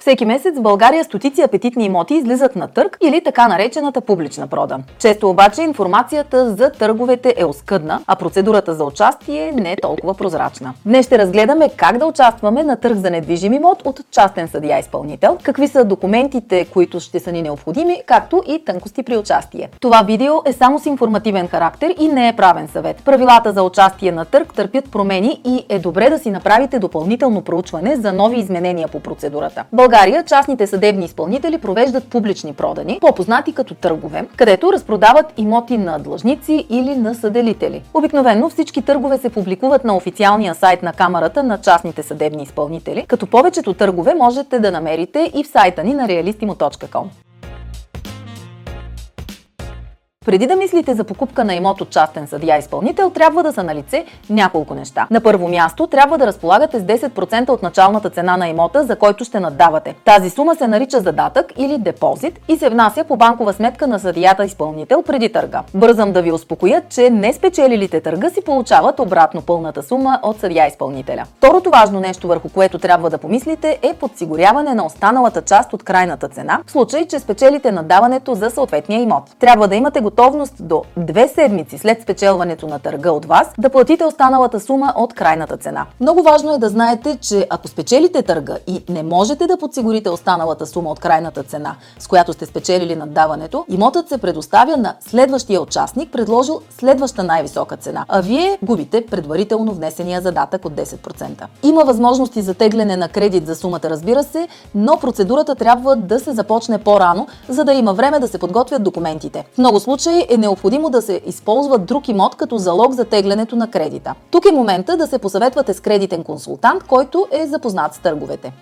Всеки месец в България стотици апетитни имоти излизат на търг или така наречената публична продан. Често обаче информацията за търговете е оскъдна, а процедурата за участие не е толкова прозрачна. Днес ще разгледаме как да участваме на търг за недвижим имот от частен съдия изпълнител, какви са документите, които ще са ни необходими, както и тънкости при участие. Това видео е само с информативен характер и не е правен съвет. Правилата за участие на търг търпят промени и е добре да си направите допълнително проучване за нови изменения по процедурата. България частните съдебни изпълнители провеждат публични продани, по-познати като търгове, където разпродават имоти на длъжници или на съделители. Обикновено всички търгове се публикуват на официалния сайт на Камерата на частните съдебни изпълнители, като повечето търгове можете да намерите и в сайта ни на realistimo.com. Преди да мислите за покупка на имот от частен съдия изпълнител, трябва да са на лице няколко неща. На първо място трябва да разполагате с 10% от началната цена на имота, за който ще наддавате. Тази сума се нарича задатък или депозит и се внася по банкова сметка на съдията изпълнител преди търга. Бързам да ви успокоя, че не спечелилите търга си получават обратно пълната сума от съдия изпълнителя. Второто важно нещо, върху което трябва да помислите е подсигуряване на останалата част от крайната цена, в случай, че спечелите наддаването за съответния имот. Трябва да имате готовност до две седмици след спечелването на търга от вас да платите останалата сума от крайната цена. Много важно е да знаете, че ако спечелите търга и не можете да подсигурите останалата сума от крайната цена, с която сте спечелили наддаването, имотът се предоставя на следващия участник, предложил следваща най-висока цена, а вие губите предварително внесения задатък от 10%. Има възможности за тегляне на кредит за сумата, разбира се, но процедурата трябва да се започне по-рано, за да има време да се подготвят документите. В много случаи случай е необходимо да се използва друг имот като залог за теглянето на кредита. Тук е момента да се посъветвате с кредитен консултант, който е запознат с търговете.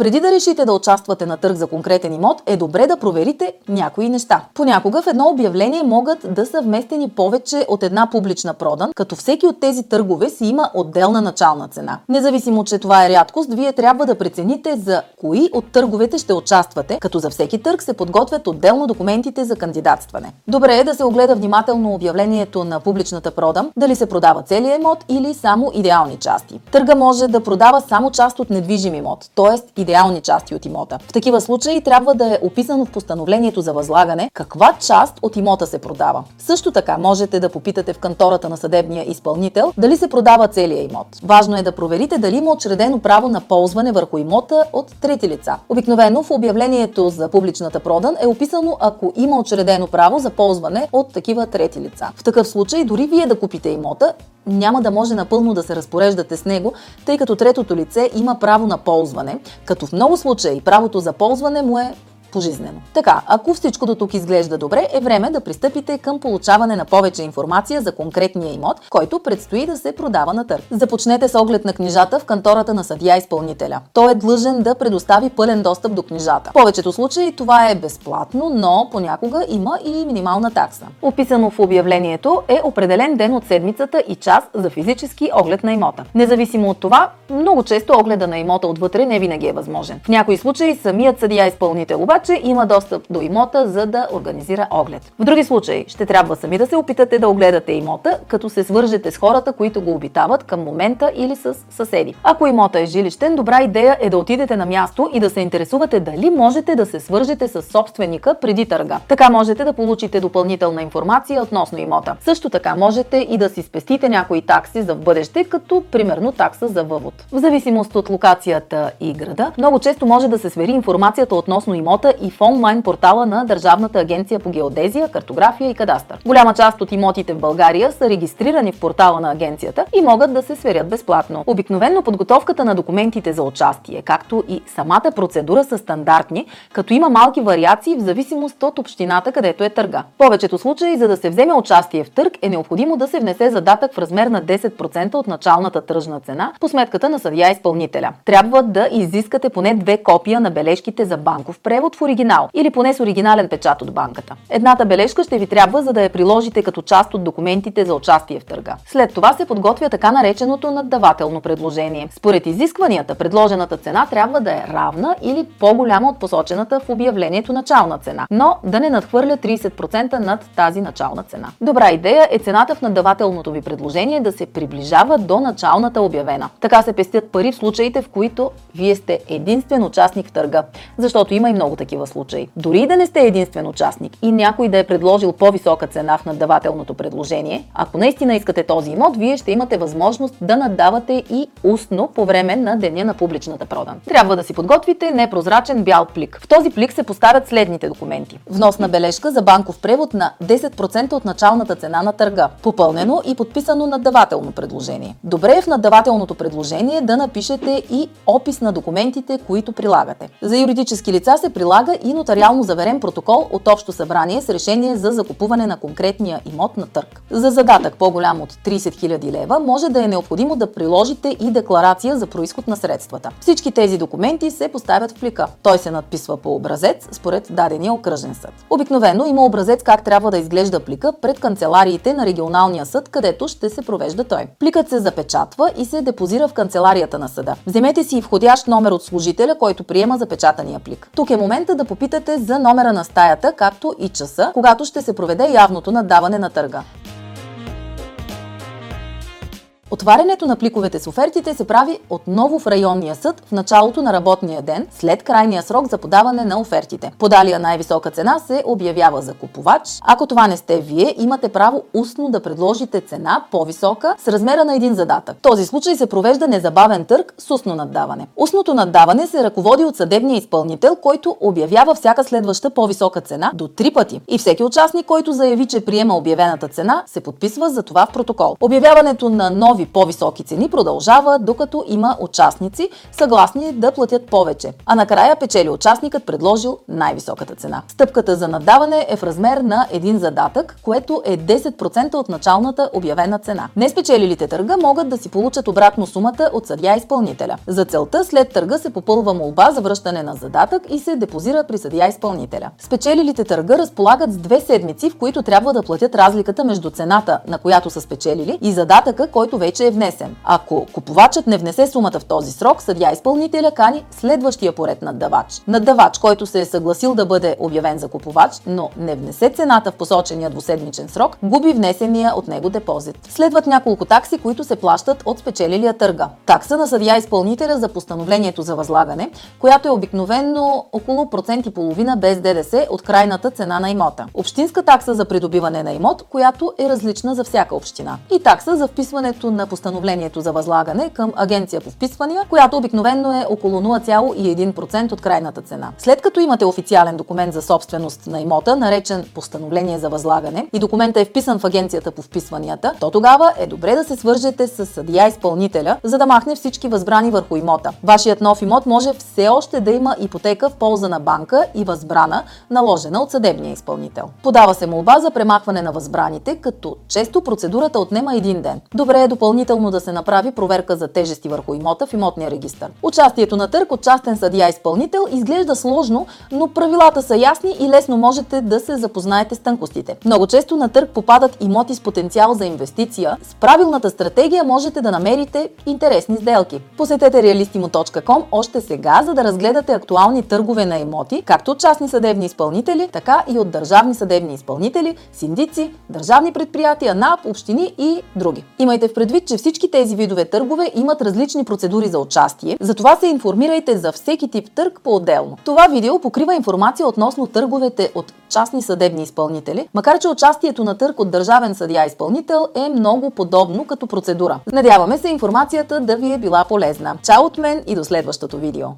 Преди да решите да участвате на търг за конкретен имот, е добре да проверите някои неща. Понякога в едно обявление могат да са вместени повече от една публична продан, като всеки от тези търгове си има отделна начална цена. Независимо, че това е рядкост, вие трябва да прецените за кои от търговете ще участвате, като за всеки търг се подготвят отделно документите за кандидатстване. Добре е да се огледа внимателно обявлението на публичната продан, дали се продава целият имот или само идеални части. Търга може да продава само част от недвижим имот, т.е идеални части от имота. В такива случаи трябва да е описано в постановлението за възлагане каква част от имота се продава. Също така можете да попитате в кантората на съдебния изпълнител дали се продава целият имот. Важно е да проверите дали има учредено право на ползване върху имота от трети лица. Обикновено в обявлението за публичната продан е описано ако има учредено право за ползване от такива трети лица. В такъв случай дори вие да купите имота, няма да може напълно да се разпореждате с него, тъй като третото лице има право на ползване, като в много случаи правото за ползване му е пожизнено. Така, ако всичко до тук изглежда добре, е време да пристъпите към получаване на повече информация за конкретния имот, който предстои да се продава на търг. Започнете с оглед на книжата в кантората на съдия изпълнителя. Той е длъжен да предостави пълен достъп до книжата. В повечето случаи това е безплатно, но понякога има и минимална такса. Описано в обявлението е определен ден от седмицата и час за физически оглед на имота. Независимо от това, много често огледа на имота отвътре не винаги е възможен. В някои случаи самият съдия изпълнител обаче че има достъп до имота, за да организира оглед. В други случаи ще трябва сами да се опитате да огледате имота, като се свържете с хората, които го обитават към момента или с съседи. Ако имота е жилищен, добра идея е да отидете на място и да се интересувате дали можете да се свържете с собственика преди търга. Така можете да получите допълнителна информация относно имота. Също така можете и да си спестите някои такси за в бъдеще, като примерно такса за въвод. В зависимост от локацията и града, много често може да се свери информацията относно имота и в онлайн портала на Държавната агенция по геодезия, картография и кадастър. Голяма част от имотите в България са регистрирани в портала на агенцията и могат да се сверят безплатно. Обикновено подготовката на документите за участие, както и самата процедура са стандартни, като има малки вариации в зависимост от общината, където е търга. В повечето случаи, за да се вземе участие в търг, е необходимо да се внесе задатък в размер на 10% от началната тръжна цена по сметката на съдия изпълнителя. Трябва да изискате поне две копия на бележките за банков превод, оригинал или поне с оригинален печат от банката. Едната бележка ще ви трябва за да я приложите като част от документите за участие в търга. След това се подготвя така нареченото наддавателно предложение. Според изискванията, предложената цена трябва да е равна или по-голяма от посочената в обявлението начална цена, но да не надхвърля 30% над тази начална цена. Добра идея е цената в наддавателното ви предложение да се приближава до началната обявена. Така се пестят пари в случаите, в които вие сте единствен участник в търга, защото има и много такива случаи. Дори да не сте единствен участник и някой да е предложил по-висока цена в наддавателното предложение, ако наистина искате този имот, вие ще имате възможност да наддавате и устно по време на деня на публичната продан. Трябва да си подготвите непрозрачен бял плик. В този плик се поставят следните документи. Вносна бележка за банков превод на 10% от началната цена на търга, попълнено и подписано наддавателно предложение. Добре е в наддавателното предложение да напишете и опис на документите, които прилагате. За юридически лица се прилага и нотариално заверен протокол от общо събрание с решение за закупуване на конкретния имот на търг. За задатък по-голям от 30 000 лева може да е необходимо да приложите и декларация за происход на средствата. Всички тези документи се поставят в плика. Той се надписва по образец според дадения окръжен съд. Обикновено има образец как трябва да изглежда плика пред канцелариите на регионалния съд, където ще се провежда той. Пликът се запечатва и се депозира в канцеларията на съда. Вземете си входящ номер от служителя, който приема запечатания плик. Тук е момента да попитате за номера на стаята, както и часа, когато ще се проведе явното наддаване на търга. Отварянето на пликовете с офертите се прави отново в районния съд в началото на работния ден, след крайния срок за подаване на офертите. Подалия най-висока цена се обявява за купувач. Ако това не сте вие, имате право устно да предложите цена по-висока с размера на един задатък. В този случай се провежда незабавен търг с устно наддаване. Устното наддаване се ръководи от съдебния изпълнител, който обявява всяка следваща по-висока цена до три пъти. И всеки участник, който заяви, че приема обявената цена, се подписва за това в протокол. Обявяването на нови нови по-високи цени продължава, докато има участници съгласни да платят повече. А накрая печели участникът предложил най-високата цена. Стъпката за надаване е в размер на един задатък, което е 10% от началната обявена цена. Неспечелилите търга могат да си получат обратно сумата от съдя изпълнителя. За целта след търга се попълва молба за връщане на задатък и се депозира при съдя изпълнителя. Спечелилите търга разполагат с две седмици, в които трябва да платят разликата между цената, на която са спечелили, и задатъка, който вече вече е внесен. Ако купувачът не внесе сумата в този срок, съдя изпълнителя кани следващия поред наддавач. Наддавач, който се е съгласил да бъде обявен за купувач, но не внесе цената в посочения двуседмичен срок, губи внесения от него депозит. Следват няколко такси, които се плащат от спечелилия търга. Такса на съдия изпълнителя за постановлението за възлагане, която е обикновенно около процент и половина без ДДС от крайната цена на имота. Общинска такса за придобиване на имот, която е различна за всяка община. И такса за вписването на постановлението за възлагане към агенция по вписвания, която обикновенно е около 0,1% от крайната цена. След като имате официален документ за собственост на имота, наречен постановление за възлагане, и документът е вписан в агенцията по вписванията, то тогава е добре да се свържете с съдия изпълнителя, за да махне всички възбрани върху имота. Вашият нов имот може все още да има ипотека в полза на банка и възбрана, наложена от съдебния изпълнител. Подава се молба за премахване на възбраните, като често процедурата отнема един ден. Добре е допълнително допълнително да се направи проверка за тежести върху имота в имотния регистр. Участието на търг от частен съдия изпълнител изглежда сложно, но правилата са ясни и лесно можете да се запознаете с тънкостите. Много често на търг попадат имоти с потенциал за инвестиция. С правилната стратегия можете да намерите интересни сделки. Посетете realistimo.com още сега, за да разгледате актуални търгове на имоти, както от частни съдебни изпълнители, така и от държавни съдебни изпълнители, синдици, държавни предприятия, НАП, общини и други. Имайте в предвид, че всички тези видове търгове имат различни процедури за участие, затова се информирайте за всеки тип търг по-отделно. Това видео покрива информация относно търговете от частни съдебни изпълнители, макар че участието на търг от държавен съдия изпълнител е много подобно като процедура. Надяваме се информацията да ви е била полезна. Чао от мен и до следващото видео!